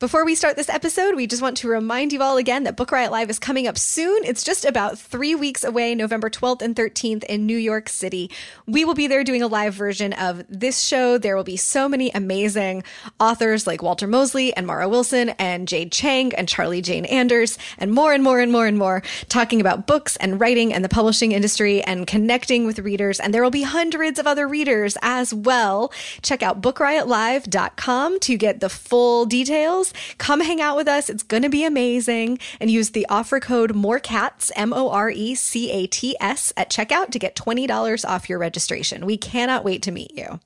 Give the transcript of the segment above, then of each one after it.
Before we start this episode, we just want to remind you all again that Book Riot Live is coming up soon. It's just about three weeks away, November 12th and 13th in New York City. We will be there doing a live version of this show. There will be so many amazing authors like Walter Mosley and Mara Wilson and Jade Chang and Charlie Jane Anders and more and more and more and more talking about books and writing and the publishing industry and connecting with readers. And there will be hundreds of other readers as well. Check out bookriotlive.com to get the full details. Come hang out with us. It's going to be amazing. And use the offer code MORECATS, M O R E C A T S, at checkout to get $20 off your registration. We cannot wait to meet you.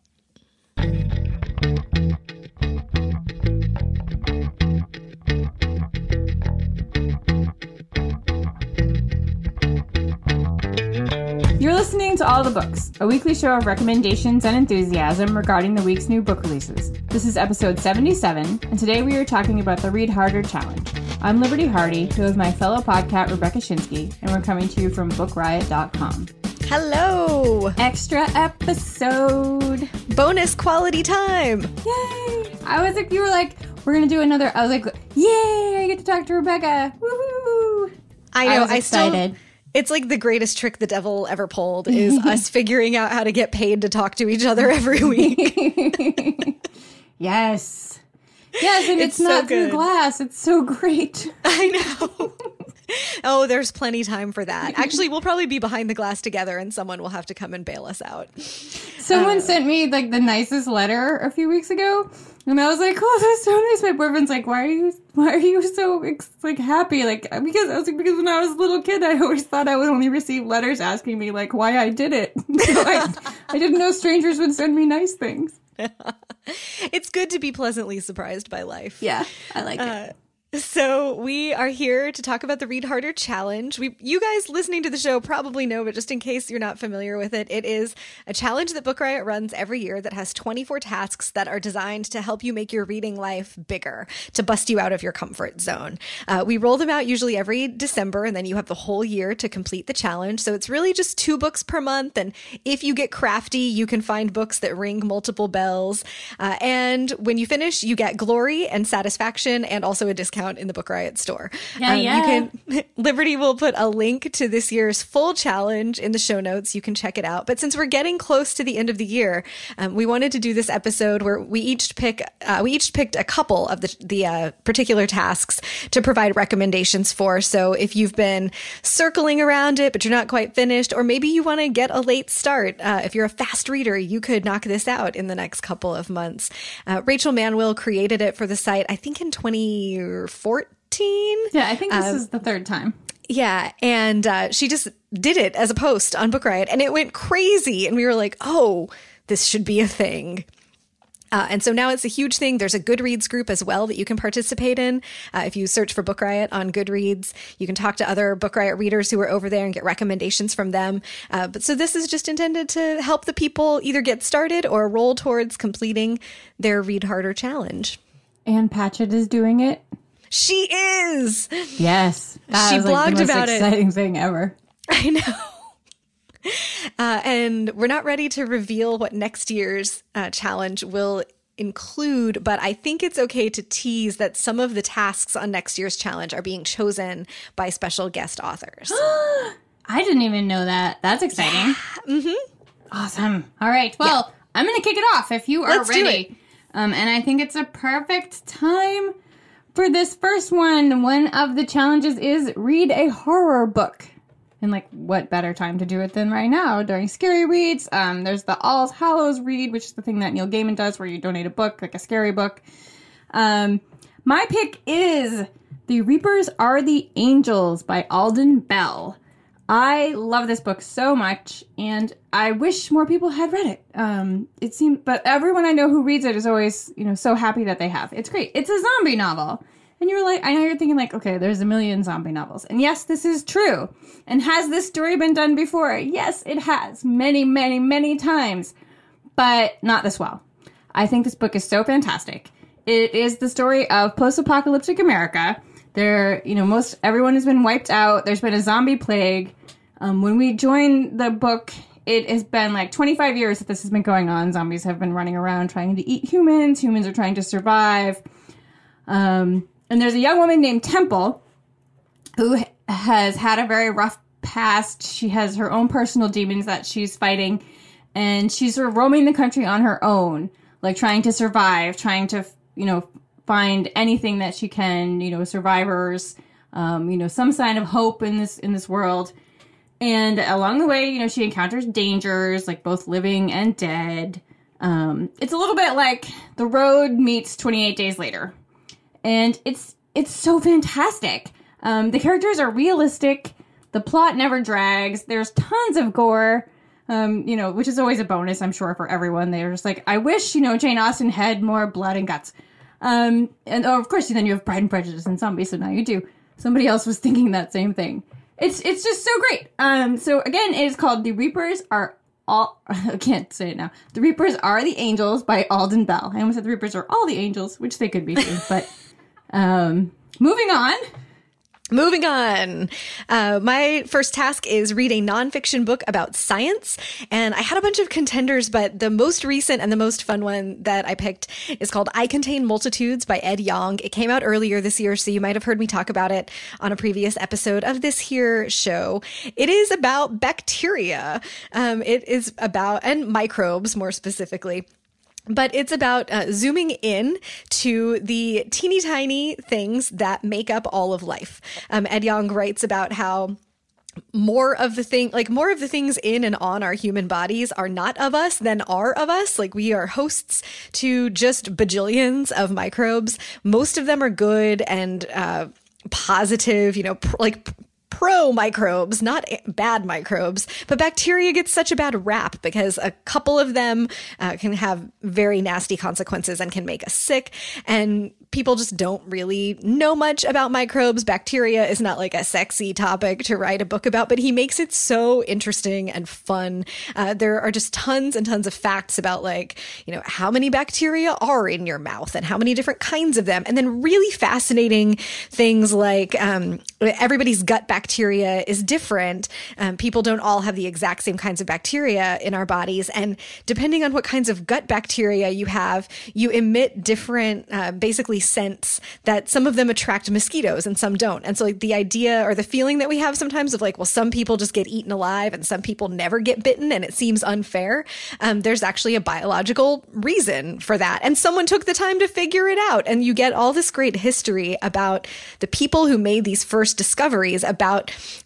You're listening to All the Books, a weekly show of recommendations and enthusiasm regarding the week's new book releases. This is episode 77, and today we are talking about the Read Harder Challenge. I'm Liberty Hardy, here with my fellow podcat Rebecca Schinsky, and we're coming to you from bookriot.com. Hello! Extra episode! Bonus quality time! Yay! I was like, you were like, we're gonna do another. I was like, yay! I get to talk to Rebecca! Woohoo! I know, was I, still. It's like the greatest trick the devil ever pulled is us figuring out how to get paid to talk to each other every week. Yes. Yes, and It's it's, so not through glass. It's so great. I know. oh, there's plenty time for that. Actually, we'll probably be behind the glass together and someone will have to come and bail us out. Someone uh, sent me like the nicest letter a few weeks ago, and I was like, "Oh, that's so nice." My boyfriend's like, "Why are you? Why are you so like happy?" Like uh, because I was like, because when I was a little kid, I always thought I would only receive letters asking me like why I did it. so I, I didn't know strangers would send me nice things. It's good to be pleasantly surprised by life. Yeah, I like it. Uh, So we are here to talk about the Read Harder Challenge. We, you guys listening to the show probably know, but just in case you're not familiar with it, it is a challenge that Book Riot runs every year that has 24 tasks that are designed to help you make your reading life bigger, to bust you out of your comfort zone. Uh, we roll them out usually every December, and then you have the whole year to complete the challenge. So it's really just two books per month, and if you get crafty, you can find books that ring multiple bells. Uh, and when you finish, you get glory and satisfaction, and also a discount in the Book Riot store. Yeah, yeah. You can Liberty will put a link to this year's full challenge in the show notes. You can check it out. But since we're getting close to the end of the year, um, we wanted to do this episode where we each pick uh, we each picked a couple of the the uh, particular tasks to provide recommendations for. So if you've been circling around it but you're not quite finished, or maybe you want to get a late start, uh, if you're a fast reader, you could knock this out in the next couple of months. Uh, Rachel Manwill created it for the site, I think in 2014. Yeah, I think this is the third time. Yeah, and uh, she just did it as a post on Book Riot, and it went crazy. And we were like, "Oh, this should be a thing." Uh, and so now it's a huge thing. There's a Goodreads group as well that you can participate in. Uh, if you search for Book Riot on Goodreads, you can talk to other Book Riot readers who are over there and get recommendations from them. Uh, but so this is just intended to help the people either get started or roll towards completing their Read Harder challenge. Ann Patchett is doing it. She is. Yes, that She was, like, blogged the most about it. exciting thing ever. I know. Uh, and we're not ready to reveal what next year's uh, challenge will include, but I think it's okay to tease that some of the tasks on next year's challenge are being chosen by special guest authors. I didn't even know that. That's exciting. mm-hmm. Awesome. All right. Well, I'm going to kick it off if you are Let's ready. Um, and I think it's a perfect time for this first one. One of the challenges is read a horror book. And like, what better time to do it than right now during scary reads? Um, there's the All Hallows read, which is the thing that Neil Gaiman does, where you donate a book, like a scary book. Um, my pick is The Reapers Are the Angels by Alden Bell. I love this book so much, and I wish more people had read it. Um, it seemed, but everyone I know who reads it is always, you know, so happy that they have. It's great. It's a zombie novel, and you're like, I know you're thinking like, okay, there's a million zombie novels, and yes, this is true. And has this story been done before? Yes, it has, many, many, many times, but not this well. I think this book is so fantastic. It is the story of post-apocalyptic America. There, you know, most everyone has been wiped out. There's been a zombie plague. Um, when we join the book, it has been like 25 years that this has been going on. Zombies have been running around trying to eat humans. Humans are trying to survive. Um, and there's a young woman named Temple who has had a very rough past. She has her own personal demons that she's fighting, and she's roaming the country on her own, like trying to survive, trying to, you know, find anything that she can, you know, survivors, um, you know, some sign of hope in this in this world. And along the way, you know, she encounters dangers, like both living and dead. Um, it's a little bit like The Road meets 28 Days Later. And it's it's so fantastic. Um, the characters are realistic. The plot never drags. There's tons of gore, um, you know, which is always a bonus, I'm sure, for everyone. They're just like, I wish, you know, Jane Austen had more blood and guts. Um, and oh, of course, then you have Pride and Prejudice and Zombies, so now you do. Somebody else was thinking that same thing. It's it's just so great. Um, so again, it is called The Reapers Are all I can't say it now. The Reapers Are the Angels by Alden Bell. I almost said the Reapers are all the angels, which they could be too, but um, moving on. Moving on. Uh, my first task is read a nonfiction book about science. And I had a bunch of contenders, but the most recent and the most fun one that I picked is called I Contain Multitudes by Ed Yong. It came out earlier this year, so you might have heard me talk about it on a previous episode of this here show. It is about bacteria. Um, it is about, and microbes more specifically but it's about uh, zooming in to the teeny tiny things that make up all of life. Um, Ed Yong writes about how more of the thing like more of the things in and on our human bodies are not of us than are of us like we are hosts to just bajillions of microbes most of them are good and uh, positive you know pr- like pro microbes, not bad microbes. But bacteria gets such a bad rap because a couple of them uh, can have very nasty consequences and can make us sick. And people just don't really know much about microbes. Bacteria is not like a sexy topic to write a book about, but he makes it so interesting and fun. Uh, there are just tons and tons of facts about like, you know, how many bacteria are in your mouth and how many different kinds of them. And then really fascinating things like um, everybody's gut bacteria is different. Um, people don't all have the exact same kinds of bacteria in our bodies. And depending on what kinds of gut bacteria you have, you emit different, uh, basically scents that some of them attract mosquitoes and some don't. And so like the idea or the feeling that we have sometimes of like, well, some people just get eaten alive and some people never get bitten and it seems unfair. Um, there's actually a biological reason for that. And someone took the time to figure it out. And you get all this great history about the people who made these first discoveries about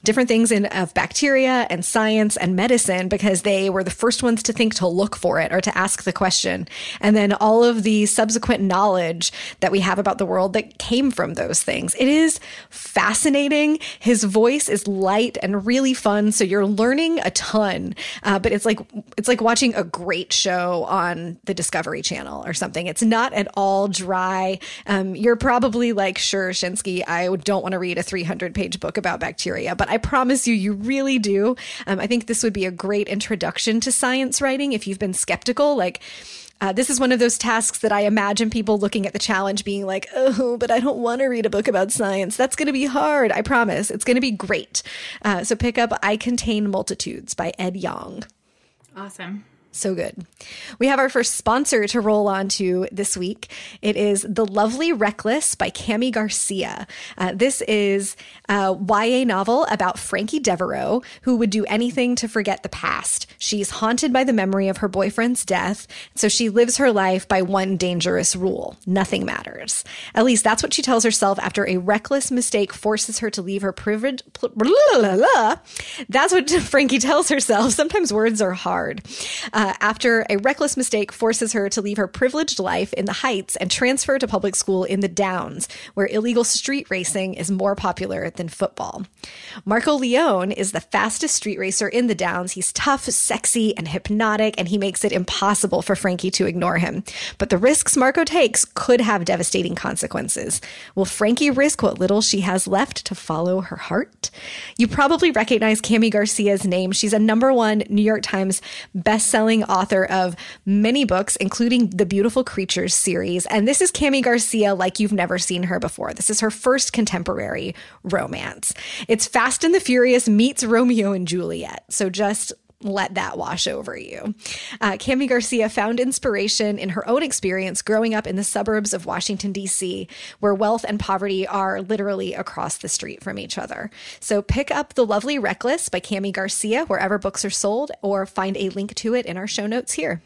different things in of bacteria and science and medicine because they were the first ones to think to look for it or to ask the question. And then all of the subsequent knowledge that we have about the world that came from those things. It is fascinating. His voice is light and really fun, so you're learning a ton. Uh, but it's like it's like watching a great show on the Discovery Channel or something. It's not at all dry. Um, you're probably like, sure, Schinsky, I don't want to read a 300 page book about bacteria, but I promise you, you really do. Um, I think this would be a great introduction to science writing if you've been skeptical, like uh, this is one of those tasks that I imagine people looking at the challenge being like, oh, but I don't want to read a book about science. That's going to be hard. I promise. It's going to be great. Uh, so pick up I Contain Multitudes by Ed Yong. Awesome. So good. We have our first sponsor to roll on to this week. It is The Lovely Reckless by Kami Garcia. Uh, this is a YA novel about Frankie Devereaux, who would do anything to forget the past. She's haunted by the memory of her boyfriend's death, so she lives her life by one dangerous rule nothing matters. At least that's what she tells herself after a reckless mistake forces her to leave her privilege. That's what Frankie tells herself. Sometimes words are hard. Uh, uh, after a reckless mistake forces her to leave her privileged life in the Heights and transfer to public school in the Downs, where illegal street racing is more popular than football. Marco Leone is the fastest street racer in the Downs. He's tough, sexy, and hypnotic, and he makes it impossible for Frankie to ignore him. But the risks Marco takes could have devastating consequences. Will Frankie risk what little she has left to follow her heart? You probably recognize Kami Garcia's name. She's a number one New York Times best-selling author of many books, including the Beautiful Creatures series. And this is Kami Garcia like you've never seen her before. This is her first contemporary romance. It's Fast and the Furious meets Romeo and Juliet. So just let that wash over you. Uh, Kami Garcia found inspiration in her own experience growing up in the suburbs of Washington, D.C., where wealth and poverty are literally across the street from each other. So pick up The Lovely Reckless by Kami Garcia wherever books are sold, or find a link to it in our show notes here.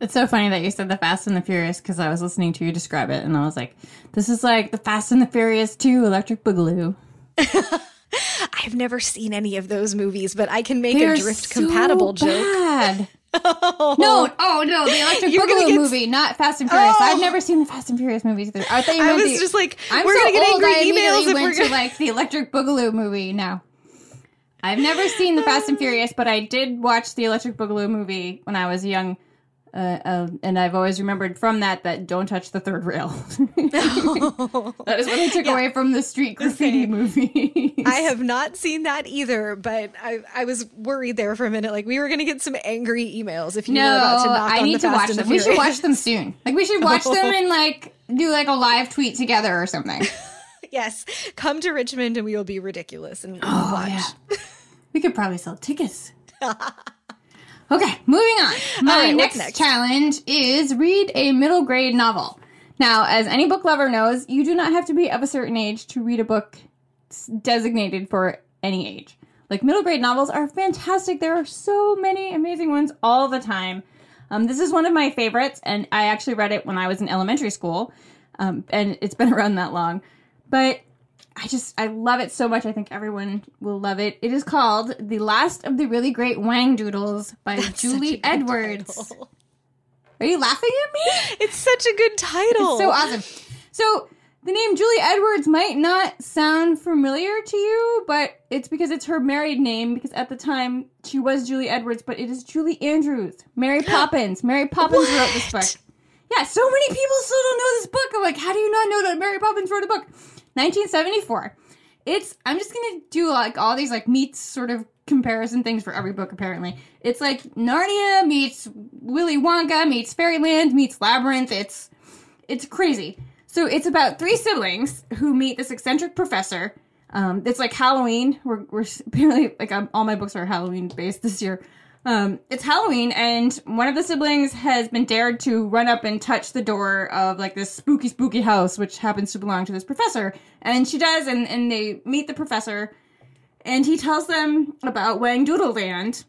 It's so funny that you said the Fast and the Furious because I was listening to you describe it and I was like, this is like the Fast and the Furious 2 Electric Boogaloo. I've never seen any of those movies, but I can make They're a drift compatible so joke. bad. No, oh no, the Electric You're Boogaloo get movie, not Fast and Furious. Oh. I've never seen the Fast and Furious movies either. I thought you I was the- just like, I'm we're so gonna get old, angry I emails immediately if went we're to gonna. like the Electric Boogaloo movie now. I've never seen the Fast and Furious, but I did watch the Electric Boogaloo movie when I was young. Uh, uh, and I've always remembered from that that don't touch the third rail. that is what I took Yeah. away from the street graffiti movie. I have not seen that either, but I, I was worried there for a minute. Like we were going to get some angry emails if you No, were about to knock I on need the to watch the them. We should watch them soon. Like we should watch them and like do like a live tweet together or something. yes, come to Richmond and we will be ridiculous and Oh, watch. yeah. We could probably sell tickets. Okay, moving on. My right, next, next? challenge is read a middle grade novel. Now, as any book lover knows, you do not have to be of a certain age to read a book designated for any age. Like middle grade novels are fantastic. There are so many amazing ones all the time. Um, this is one of my favorites, and I actually read it when I was in elementary school, um, and it's been around that long. But I just I love it so much. I think everyone will love it. It is called "The Last of the Really Great Whangdoodles" by a Julie Edwards. title. Are you laughing at me? It's such a good title. It's so awesome. So the name Julie Edwards might not sound familiar to you, but it's because it's her married name. Because at the time she was Julie Edwards, but it is Julie Andrews, Mary Poppins. Mary Poppins wrote this book. Yeah, so many people still don't know this book. I'm like, how do you not know that Mary Poppins wrote a book? 1974. It's I'm just gonna do like all these like meets sort of comparison things for every book apparently. It's like Narnia meets Willy Wonka meets Fairyland meets Labyrinth. It's it's crazy. So it's about three siblings who meet this eccentric professor. Um, it's like Halloween. We're, we're apparently like um, all my books are Halloween based this year. Um, it's Halloween, and one of the siblings has been dared to run up and touch the door of like this spooky, spooky house, which happens to belong to this professor. And she does, and, and they meet the professor, and he tells them about Whangdoodle Land,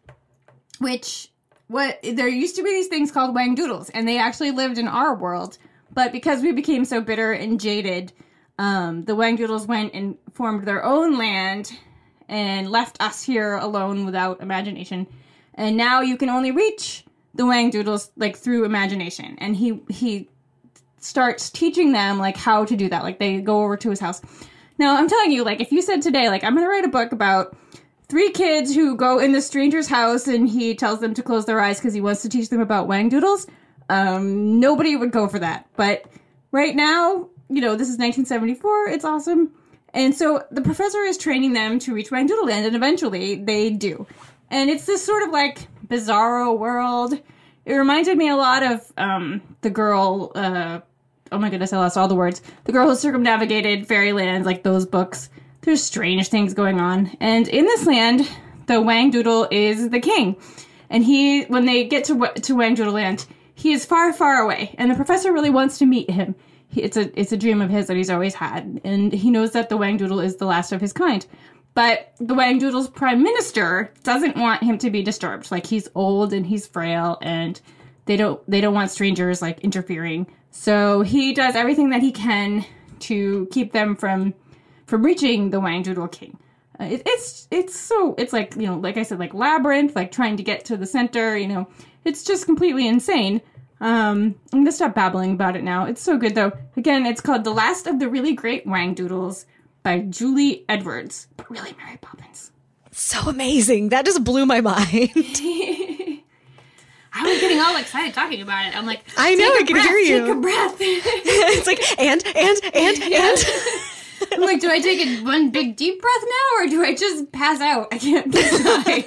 which what there used to be these things called Whangdoodles, and they actually lived in our world. But because we became so bitter and jaded, um, the Whangdoodles went and formed their own land and left us here alone without imagination. And now you can only reach the Whangdoodles like through imagination. And he he starts teaching them like how to do that. Like they go over to his house. Now I'm telling you, like if you said today, like I'm gonna write a book about three kids who go in the stranger's house and he tells them to close their eyes because he wants to teach them about Whangdoodles. Um, nobody would go for that. But right now, you know, this is 1974. It's awesome. And so the professor is training them to reach Whangdoodle Land, and eventually they do. And it's this sort of like bizarro world. It reminded me a lot of um, the girl. Uh, oh my goodness, I lost all the words. The girl who circumnavigated fairyland, like those books. There's strange things going on, and in this land, the Whangdoodle is the king. And he, when they get to to Whangdoodle Land, he is far, far away, and the professor really wants to meet him. He, it's a it's a dream of his that he's always had, and he knows that the Whangdoodle is the last of his kind. But the Whangdoodle's prime minister doesn't want him to be disturbed. Like he's old and he's frail, and they don't they don't want strangers like interfering. So he does everything that he can to keep them from from reaching the Whangdoodle King. Uh, it, it's it's so it's like you know like I said like labyrinth like trying to get to the center you know it's just completely insane. Um, I'm gonna stop babbling about it now. It's so good though. Again, it's called The Last of the Really Great Whangdoodles by Julie Edwards. But really, Mary Poppins. so amazing. That just blew my mind. I was getting all excited talking about it. I'm like, I know, "Take a I can breath, hear you." Take a breath. it's like and and and and. I'm like, do I take a, one big deep breath now, or do I just pass out? I can't decide.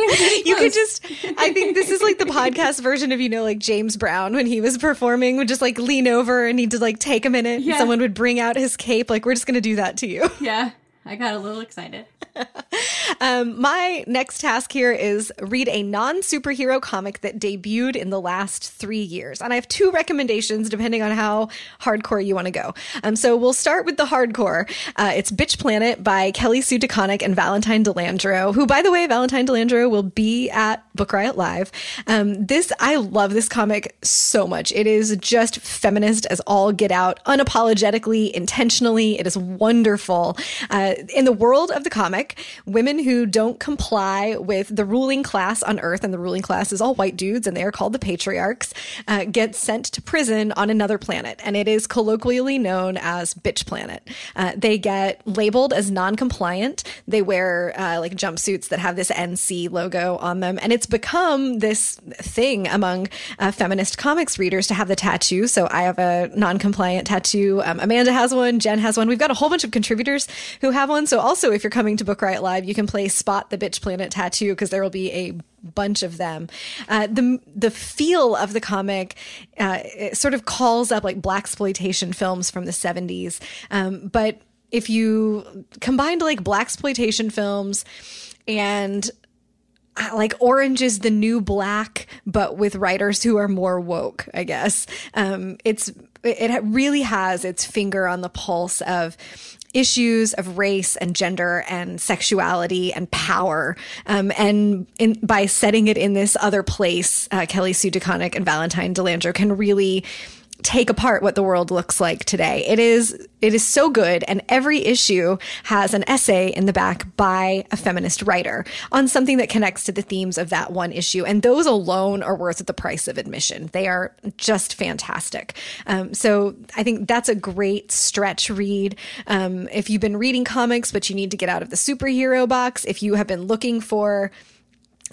It came pretty You could just, I think this is like the podcast version of, you know, like James Brown when he was performing would just like lean over and he'd just like take a minute. Yeah. And someone would bring out his cape. Like, we're just going to do that to you. yeah. I got a little excited. Um, my next task here is read a non superhero comic that debuted in the last three years. And I have two recommendations depending on how hardcore you want to go. Um, so we'll start with the hardcore. Uh, it's Bitch Planet by Kelly Sue DeConnick and Valentine De Landro, who, by the way, Valentine De Landro will be at Book Riot Live. Um, this, I love this comic so much. It is just feminist as all get out, unapologetically, intentionally. It is wonderful. Uh, in the world of the comic, women who don't comply with the ruling class on Earth, and the ruling class is all white dudes, and they are called the patriarchs, uh, get sent to prison on another planet. And it is colloquially known as Bitch Planet. Uh, they get labeled as non compliant. They wear uh, like jumpsuits that have this NC logo on them. And it's become this thing among uh, feminist comics readers to have the tattoo. So I have a non compliant tattoo. Um, Amanda has one. Jen has one. We've got a whole bunch of contributors who have one. So also, if you're coming to Book Riot Live, you can play Spot the Bitch Planet tattoo because there will be a bunch of them. Uh, the the feel of the comic uh, sort of calls up like black exploitation films from the 70s, um, but if you combined like blaxploitation films and like orange is the new black but with writers who are more woke i guess um, it's it really has its finger on the pulse of issues of race and gender and sexuality and power. Um, and in, by setting it in this other place, uh, Kelly Sue DeConnick and Valentine De Landro can really take apart what the world looks like today. It is it is so good and every issue has an essay in the back by a feminist writer on something that connects to the themes of that one issue and those alone are worth the price of admission. They are just fantastic. Um, so I think that's a great stretch read. Um, if you've been reading comics but you need to get out of the superhero box, if you have been looking for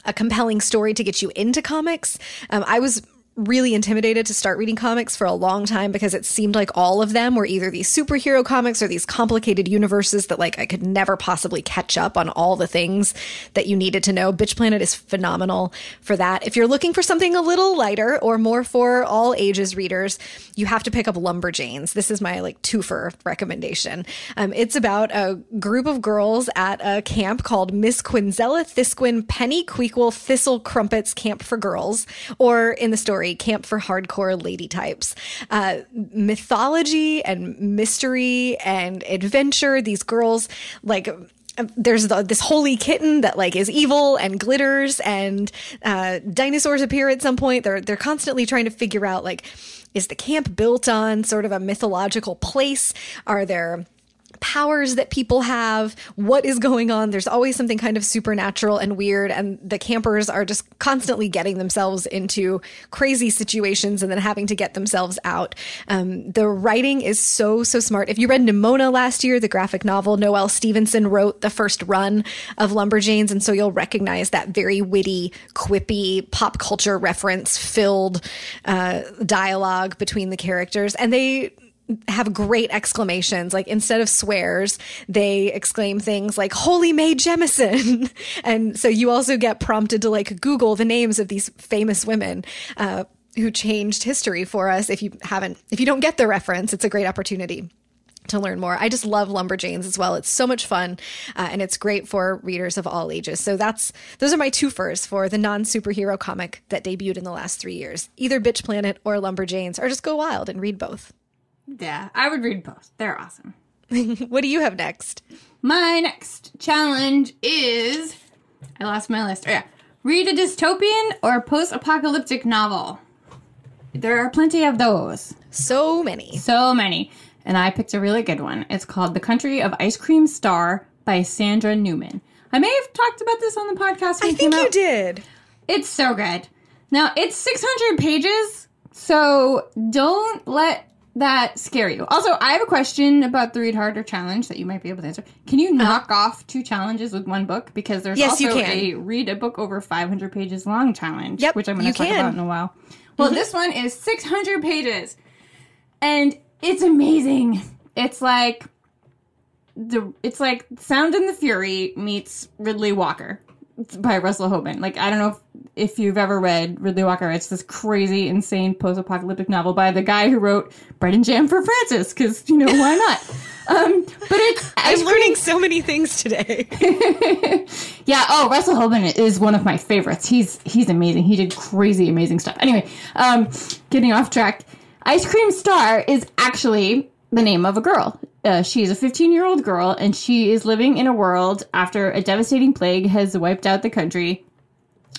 a compelling story to get you into comics. Um, I was really intimidated to start reading comics for a long time because it seemed like all of them were either these superhero comics or these complicated universes that like I could never possibly catch up on all the things that you needed to know. Bitch Planet is phenomenal for that. If you're looking for something a little lighter or more for all ages readers, you have to pick up Lumberjanes. This is my like twofer recommendation. Um, it's about a group of girls at a camp called Miss Qiunzella Thiskwin Penny Queequel Thistle Crumpets Camp for Girls, or in the story story, Camp for Hardcore Lady Types. Uh, mythology and mystery and adventure. These girls, like, there's the, this holy kitten that like is evil and glitters and uh, dinosaurs appear at some point they're they're constantly trying to figure out like is the camp built on sort of a mythological place are there powers that people have, what is going on. There's always something kind of supernatural and weird, and the campers are just constantly getting themselves into crazy situations and then having to get themselves out. Um, the writing is so, so smart. If you read Nimona last year, the graphic novel, Noelle Stevenson wrote the first run of Lumberjanes, and so you'll recognize that very witty, quippy, pop culture reference filled uh, dialogue between the characters. And they have great exclamations. Like instead of swears, they exclaim things like "Holy Mae Jemison," and so you also get prompted to like Google the names of these famous women. Uh, who changed history for us if you haven't if you don't get the reference it's a great opportunity to learn more. I just love Lumberjanes as well. It's so much fun, uh, and it's great for readers of all ages. So that's those are my two for the non superhero comic that debuted in the last three years. Either Bitch Planet or Lumberjanes, or just go wild and read both. Yeah, I would read both. They're awesome. what do you have next? My next challenge is I lost my list. Oh, yeah. Read a dystopian or post apocalyptic novel. There are plenty of those. So many. So many. And I picked a really good one. It's called The Country of Ice Cream Star by Sandra Newman. I may have talked about this on the podcast I think you did. It's so good. Now, it's 600 pages, so don't let that scare you. Also, I have a question about the read harder challenge that you might be able to answer. Can you uh-huh. knock uh-huh. off two challenges with one book? Because there's yes, also a read a book over 500 pages long challenge, yep, which I'm going to talk can. about in a while. Well, mm-hmm. this one is 600 pages, and it's amazing. It's like the it's like Sound and the Fury meets Riddley Walker. By Russell Hoban. Like I don't know if, if you've ever read Riddley Walker. It's this crazy, insane post-apocalyptic novel by the guy who wrote Bread and Jam for Frances. Because you know why not? um, but it's I'm learning so many things today. yeah. Oh, Russell Hoban is one of my favorites. He's he's amazing. He did crazy, amazing stuff. Anyway, um, getting off track. Ice Cream Star is actually the name of a girl. Uh, she is a 15 year old girl and she is living in a world after a devastating plague has wiped out the country.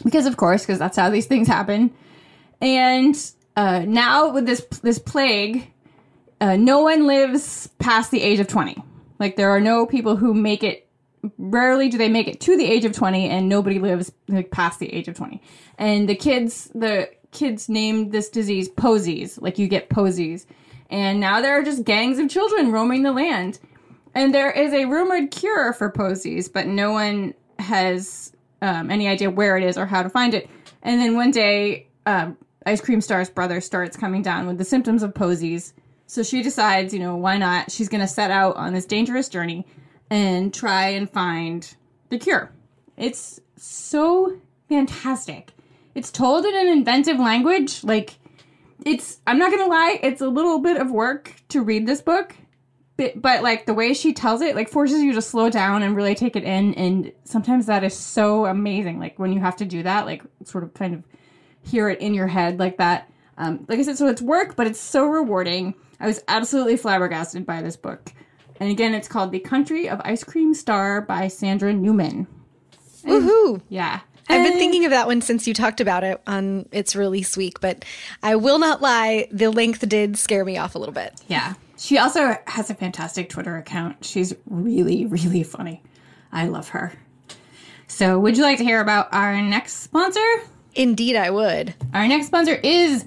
Because, of course, because that's how these things happen. And uh, now with this this plague, uh, no one lives past the age of 20. Like, there are no people who make it. Rarely do they make it to the age of 20, and nobody lives like past the age of 20. And the kids, the kids named this disease posies. Like, you get posies and now there are just gangs of children roaming the land. And there is a rumored cure for posies, but no one has um, any idea where it is or how to find it. And then one day, um, Ice Cream Star's brother starts coming down with the symptoms of posies. So she decides, you know, why not? She's going to set out on this dangerous journey and try and find the cure. It's so fantastic. It's told in an inventive language. Like, it's I'm not gonna lie, it's a little bit of work to read this book. But, but like the way she tells it like forces you to slow down and really take it in and sometimes that is so amazing like when you have to do that like sort of kind of hear it in your head like that um, like i said so it's work but it's so rewarding i was absolutely flabbergasted by this book and again it's called the country of ice cream star by sandra newman Woohoo! yeah I've been thinking of that one since you talked about it on its release week, but I will not lie, the length did scare me off a little bit. Yeah. She also has a fantastic Twitter account. She's really, really funny. I love her. So, would you like to hear about our next sponsor? Indeed, I would. Our next sponsor is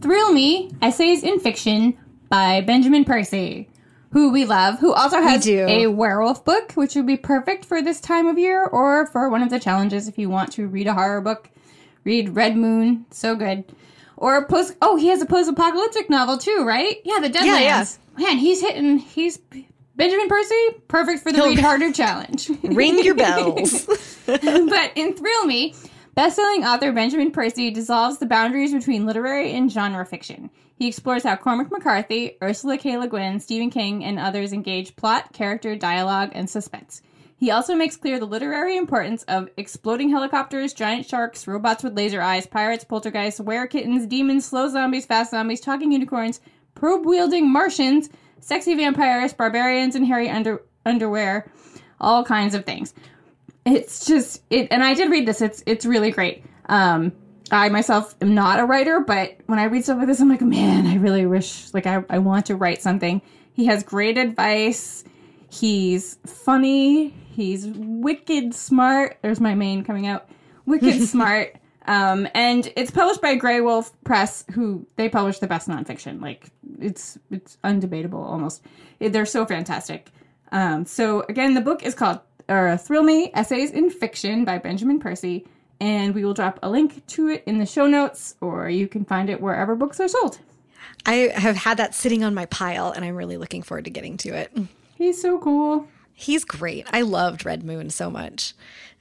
Thrill Me Essays in Fiction by Benjamin Percy who we love, who also has a werewolf book, which would be perfect for this time of year or for one of the challenges if you want to read a horror book. Read Red Moon, so good. Or post. Oh, he has a post-apocalyptic novel too, right? Yeah, the Dead Lands. Yeah, yeah. Man, he's hitting. He's Benjamin Percy, perfect for the He'll read harder challenge. Ring your bells. but in Thrill Me, Bestselling author Benjamin Percy dissolves the boundaries between literary and genre fiction. He explores how Cormac McCarthy, Ursula K. Le Guin, Stephen King, and others engage plot, character, dialogue, and suspense. He also makes clear the literary importance of exploding helicopters, giant sharks, robots with laser eyes, pirates, poltergeists, were kittens, demons, slow zombies, fast zombies, talking unicorns, probe wielding Martians, sexy vampires, barbarians, and hairy under- underwear, all kinds of things it's just it and i did read this. It's it's really great. Um i myself am not a writer but when i read stuff like this i'm like man i really wish like i, I want to write something. He has great advice. He's funny. He's wicked smart. There's my main coming out. Wicked smart. Um and it's published by Graywolf Press who they publish the best nonfiction. Like it's it's undebatable almost. They're so fantastic. Um so again the book is called or Thrill Me Essays in Fiction by Benjamin Percy, and we will drop a link to it in the show notes, or you can find it wherever books are sold. I have had that sitting on my pile, and I'm really looking forward to getting to it. He's so cool. He's great. I loved Red Moon so much.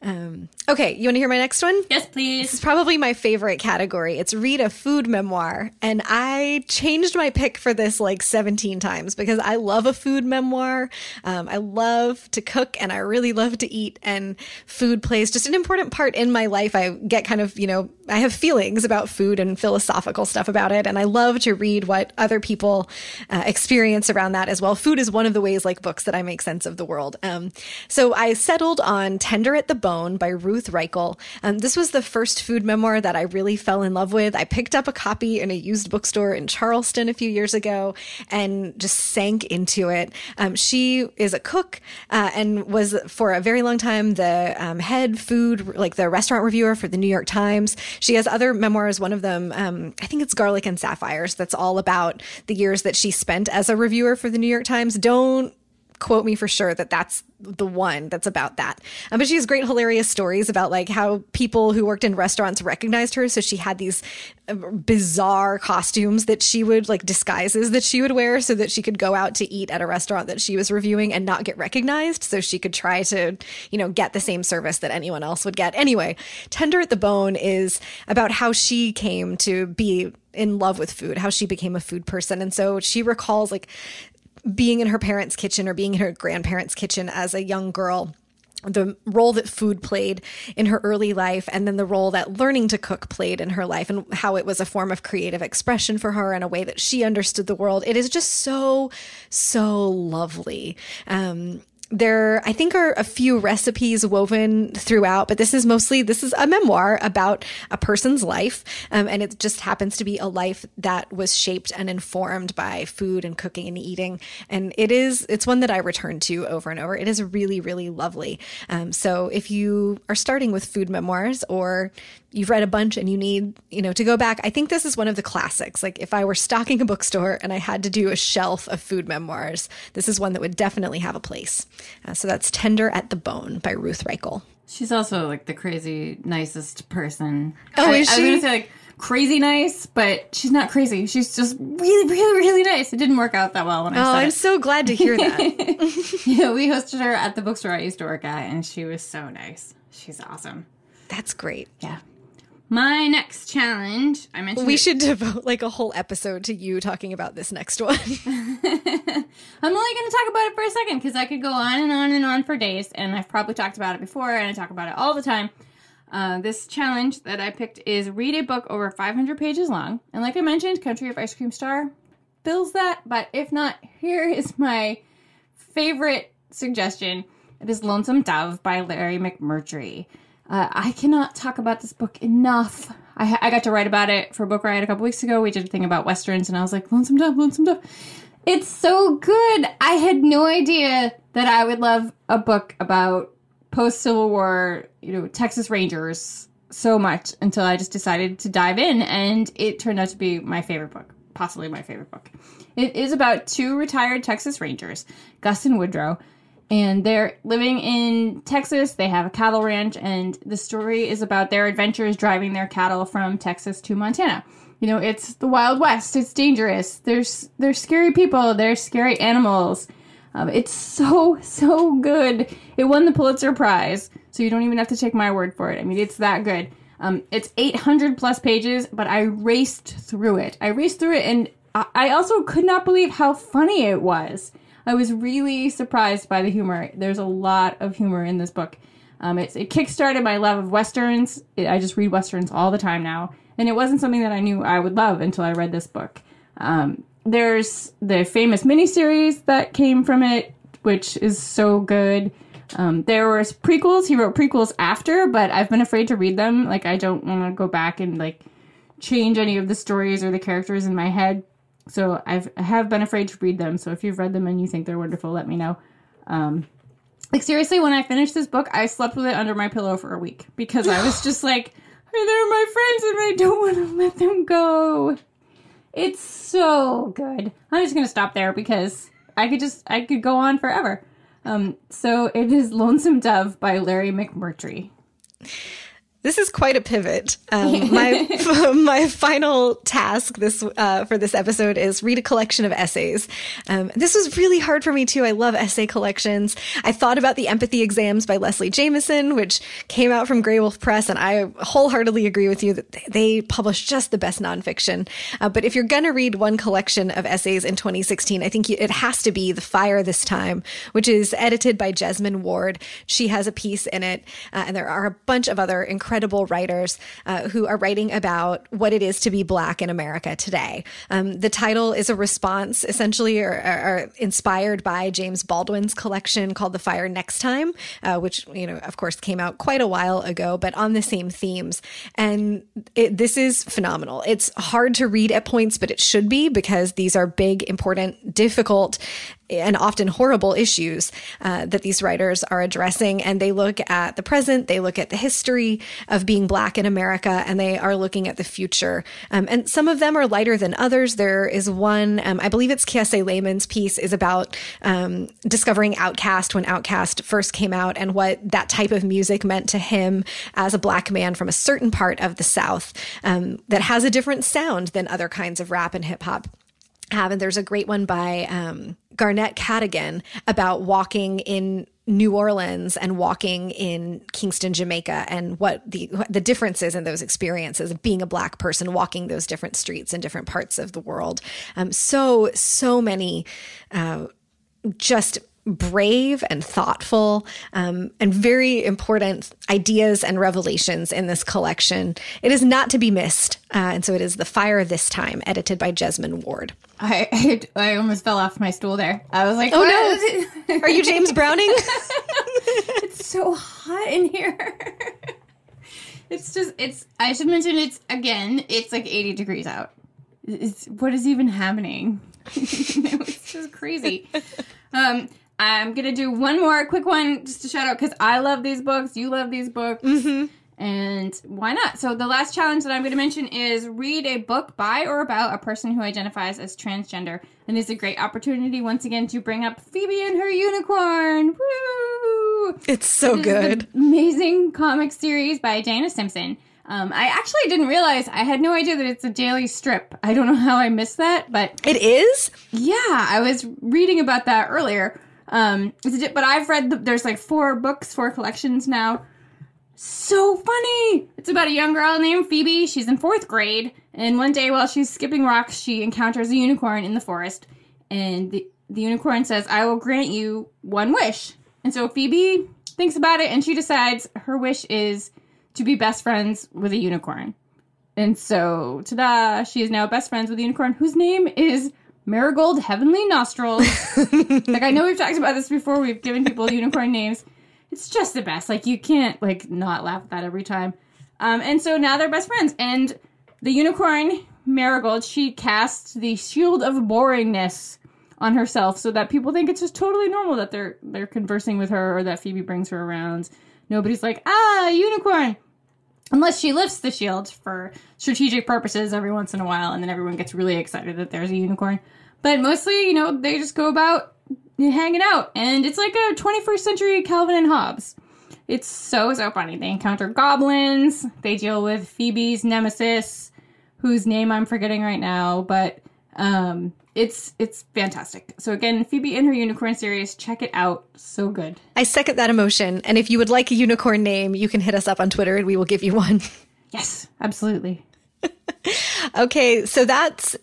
Um, okay, you want to hear my next one? Yes, please. This is probably my favorite category. It's read a food memoir. And I changed my pick for this like 17 times because I love a food memoir. Um, I love to cook and I really love to eat. And food plays just an important part in my life. I get kind of, you know, I have feelings about food and philosophical stuff about it. And I love to read what other people uh, experience around that as well. Food is one of the ways, like books, that I make sense of the world. Um, so I settled on Tender at the Bone Bone by Ruth Reichl. Um, this was the first food memoir that I really fell in love with. I picked up a copy in a used bookstore in Charleston a few years ago and just sank into it. Um, she is a cook uh, and was for a very long time the um, head food, like the restaurant reviewer for the New York Times. She has other memoirs. One of them, um, I think it's Garlic and Sapphires. That's all about the years that she spent as a reviewer for the New York Times. Don't quote me for sure that that's the one that's about that. Um, but she has great, hilarious stories about like how people who worked in restaurants recognized her. So she had these uh, bizarre costumes that she would like disguises that she would wear so that she could go out to eat at a restaurant that she was reviewing and not get recognized. So she could try to, you know, get the same service that anyone else would get. Anyway, Tender at the Bone is about how she came to be in love with food, how she became a food person. And so she recalls like being in her parents' kitchen or being in her grandparents' kitchen as a young girl the role that food played in her early life and then the role that learning to cook played in her life and how it was a form of creative expression for her in a way that she understood the world. It is just so so lovely. Um, there i think are a few recipes woven throughout but this is mostly this is a memoir about a person's life um, and it just happens to be a life that was shaped and informed by food and cooking and eating and it is it's one that i return to over and over it is really really lovely um, so if you are starting with food memoirs or you've read a bunch and you need, you know, to go back. I think this is one of the classics. Like if I were stocking a bookstore and I had to do a shelf of food memoirs, this is one that would definitely have a place. Uh, so that's Tender at the Bone by Ruth Reichl. She's also like the crazy nicest person. Oh, I, is I was gonna say like crazy nice, but she's not crazy. She's just really, really, really nice. It didn't work out that well when I Oh, I'm it. so glad to hear that. yeah, we hosted her at the bookstore I used to work at, and she was so nice. She's awesome. that's great. Yeah. My next challenge, I mentioned. We it- should devote like a whole episode to you talking about this next one. I'm only going to talk about it for a second because I could go on and on and on for days, and I've probably talked about it before, and I talk about it all the time. Uh, this challenge that I picked is read a book over 500 pages long, and like I mentioned, Country of Ice Cream Star fills that. But if not, here is my favorite suggestion. It is Lonesome Dove by Larry McMurtry. Uh, I cannot talk about this book enough. I, I got to write about it for Book Riot a couple weeks ago. We did a thing about westerns, and I was like, Lonesome Dove, Lonesome Dove. It's so good. I had no idea that I would love a book about post Civil War, you know, Texas Rangers so much until I just decided to dive in, and it turned out to be my favorite book, possibly my favorite book. It is about two retired Texas Rangers, Gus and Woodrow, and they're living in Texas. They have a cattle ranch, and the story is about their adventures driving their cattle from Texas to Montana. You know, it's the Wild West. It's dangerous. There's there's scary people. There's scary animals. Um, it's so so good. It won the Pulitzer Prize, so you don't even have to take my word for it. I mean, it's that good. Um, it's 800 plus pages, but I raced through it. I raced through it, and I, I also could not believe how funny it was. I was really surprised by the humor. There's a lot of humor in this book. Um, it's, it kickstarted my love of westerns. It, I just read westerns all the time now, and it wasn't something that I knew I would love until I read this book. Um, there's the famous miniseries that came from it, which is so good. Um, there was prequels. He wrote prequels after, but I've been afraid to read them. Like I don't want to go back and like change any of the stories or the characters in my head. So I've I have been afraid to read them. So if you've read them and you think they're wonderful, let me know. Um, like seriously, when I finished this book, I slept with it under my pillow for a week because I was just like, they're my friends and I don't want to let them go. It's so good. I'm just gonna stop there because I could just I could go on forever. Um, so it is Lonesome Dove by Larry McMurtry. This is quite a pivot. Um, my my final task this uh, for this episode is read a collection of essays. Um, this was really hard for me too. I love essay collections. I thought about the Empathy Exams by Leslie Jamison, which came out from Graywolf Press, and I wholeheartedly agree with you that they publish just the best nonfiction. Uh, but if you're gonna read one collection of essays in 2016, I think it has to be The Fire This Time, which is edited by Jesmyn Ward. She has a piece in it, uh, and there are a bunch of other incredible writers uh, who are writing about what it is to be Black in America today. Um, the title is a response, essentially, or, or, or, inspired by James Baldwin's collection called The Fire Next Time, uh, which, you know, of course, came out quite a while ago, but on the same themes. And it, this is phenomenal. It's hard to read at points, but it should be because these are big, important, difficult and often horrible issues uh, that these writers are addressing. And they look at the present, they look at the history of being Black in America, and they are looking at the future. Um, and some of them are lighter than others. There is one, um, I believe it's Kiese Laymon's piece, is about um, discovering OutKast when OutKast first came out and what that type of music meant to him as a Black man from a certain part of the South um, that has a different sound than other kinds of rap and hip hop have. And there's a great one by um, Garnett Cadogan about walking in New Orleans and walking in Kingston, Jamaica, and what the the differences in those experiences of being a black person walking those different streets in different parts of the world. Um, so so many uh, just brave and thoughtful um, and very important ideas and revelations in this collection. It is not to be missed. Uh, and so it is The Fire This Time, edited by Jesmyn Ward. I, I, I almost fell off my stool there. I was like, oh no, are you James Browning? it's so hot in here. it's just, it's, I should mention it's, again, it's like 80 degrees out. It's, what is even happening? it's just crazy. Um, I'm gonna do one more quick one just to shout out because I love these books. You love these books. Mm-hmm. And why not? So, the last challenge that I'm going to mention is read a book by or about a person who identifies as transgender. And this is a great opportunity, once again, to bring up Phoebe and her unicorn. Woo! It's so This is good. amazing comic series by Dana Simpson. Um, I actually didn't realize, I had no idea that it's a daily strip. I don't know how I missed that, but It is? yeah, I was reading about that earlier. Um, di- but I've read the, there's like four books, four collections now. So funny! It's about a young girl named Phoebe. She's in fourth grade, and one day while she's skipping rocks, she encounters a unicorn in the forest, and the, the unicorn says, "I will grant you one wish." And so Phoebe thinks about it, and she decides her wish is to be best friends with a unicorn. And so, ta-da! She is now best friends with a unicorn whose name is Marigold Heavenly Nostrils. like I know we've talked about this before. We've given people unicorn names. It's just the best. Like you can't like not laugh at that every time. Um, and so now they're best friends. And the unicorn Marigold, she casts the shield of boringness on herself so that people think it's just totally normal that they're they're conversing with her or that Phoebe brings her around. Nobody's like, ah, unicorn. Unless she lifts the shield for strategic purposes every once in a while, and then everyone gets really excited that there's a unicorn. But mostly, you know, they just go about hanging out, and it's like a 21st century Calvin and Hobbes. It's so so funny. They encounter goblins. They deal with Phoebe's nemesis, whose name I'm forgetting right now, but um, it's it's fantastic. So again, Phoebe and her unicorn series, check it out. So good. I second that emotion. And if you would like a unicorn name, you can hit us up on Twitter and we will give you one. Yes, absolutely. Okay, so that's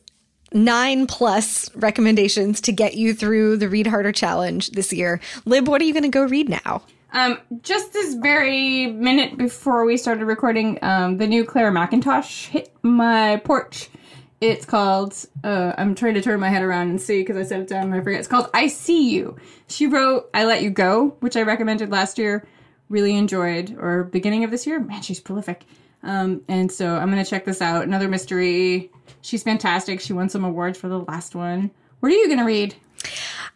nine plus recommendations to get you through the Read Harder Challenge this year. Lib, what are you going to go read now? Um, just this very minute before we started recording, um, the new Clare Mackintosh hit my porch. It's called, uh, I'm trying to turn my head around and see because I said it down and I forget. It's called I See You. She wrote I Let You Go, which I recommended last year. Really enjoyed, or beginning of this year. Man, she's prolific. Um, and so I'm going to check this out. Another mystery. She's fantastic. She won some awards for the last one. What are you going to read?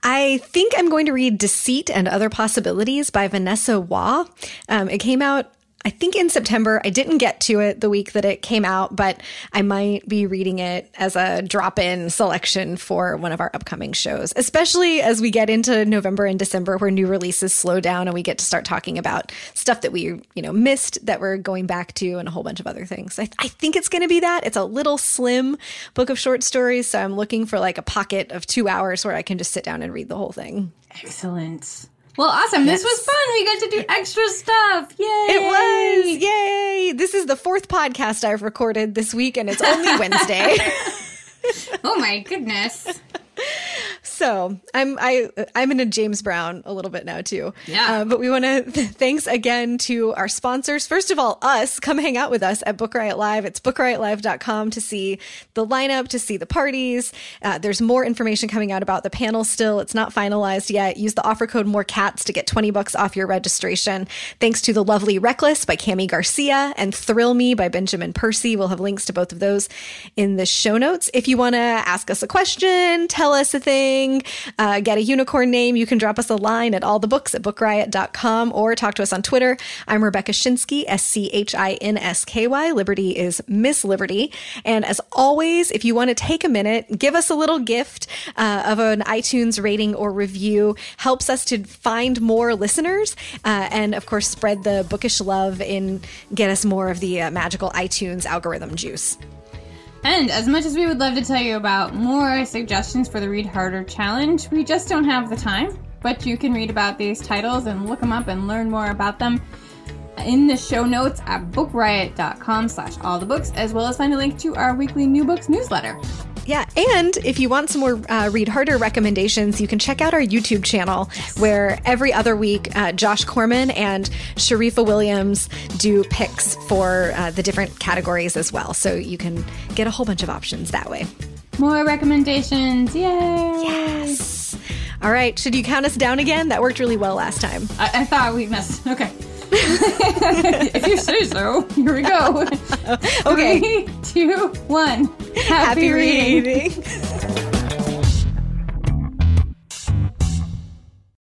I think I'm going to read Deceit and Other Possibilities by Vanessa Hua. Um, it came out, I think, in September. I didn't get to it the week that it came out, but I might be reading it as a drop in selection for one of our upcoming shows, especially as we get into November and December where new releases slow down and we get to start talking about stuff that we, you know, missed that we're going back to and a whole bunch of other things. I, I think it's going to be that. It's a little slim book of short stories. So I'm looking for like a pocket of two hours where I can just sit down and read the whole thing. Excellent. Well, awesome. This was fun. We got to do extra stuff. Yay. It was. Yay. This is the fourth podcast I've recorded this week, and it's only Wednesday. Oh my goodness. So I'm I I'm into James Brown a little bit now too. Yeah. Uh, but we want to th- thanks again to our sponsors. First of all, us come hang out with us at Book Riot Live. It's bookriotlive.com to see the lineup, to see the parties. Uh, there's more information coming out about the panel still. It's not finalized yet. Use the offer code More Cats to get 20 bucks off your registration. Thanks to the lovely Reckless by Kami Garcia and Thrill Me by Benjamin Percy. We'll have links to both of those in the show notes. If you want to ask us a question, tell us a thing, uh, get a unicorn name, you can drop us a line at allthebooks at bookriot.com or talk to us on Twitter. I'm Rebecca Schinsky, S C H I N S K Y. Liberty is Miss Liberty. And as always, if you want to take a minute, give us a little gift uh, of an iTunes rating or review, helps us to find more listeners uh, and, of course, spread the bookish love and get us more of the uh, magical iTunes algorithm juice. And as much as we would love to tell you about more suggestions for the Read Harder Challenge, we just don't have the time. But you can read about these titles and look them up and learn more about them in the show notes at bookriot.com slash all the books, as well as find a link to our weekly new books newsletter. Yeah, and if you want some more uh, Read Harder recommendations, you can check out our YouTube channel where every other week uh, Josh Corman and Sharifa Williams do picks for uh, the different categories as well. So you can get a whole bunch of options that way. More recommendations. Yay! Yes. All right, should you count us down again? That worked really well last time. I, I thought we missed. Okay. if you say so, here we go. Okay. Three, two, one. Happy, Happy reading. reading.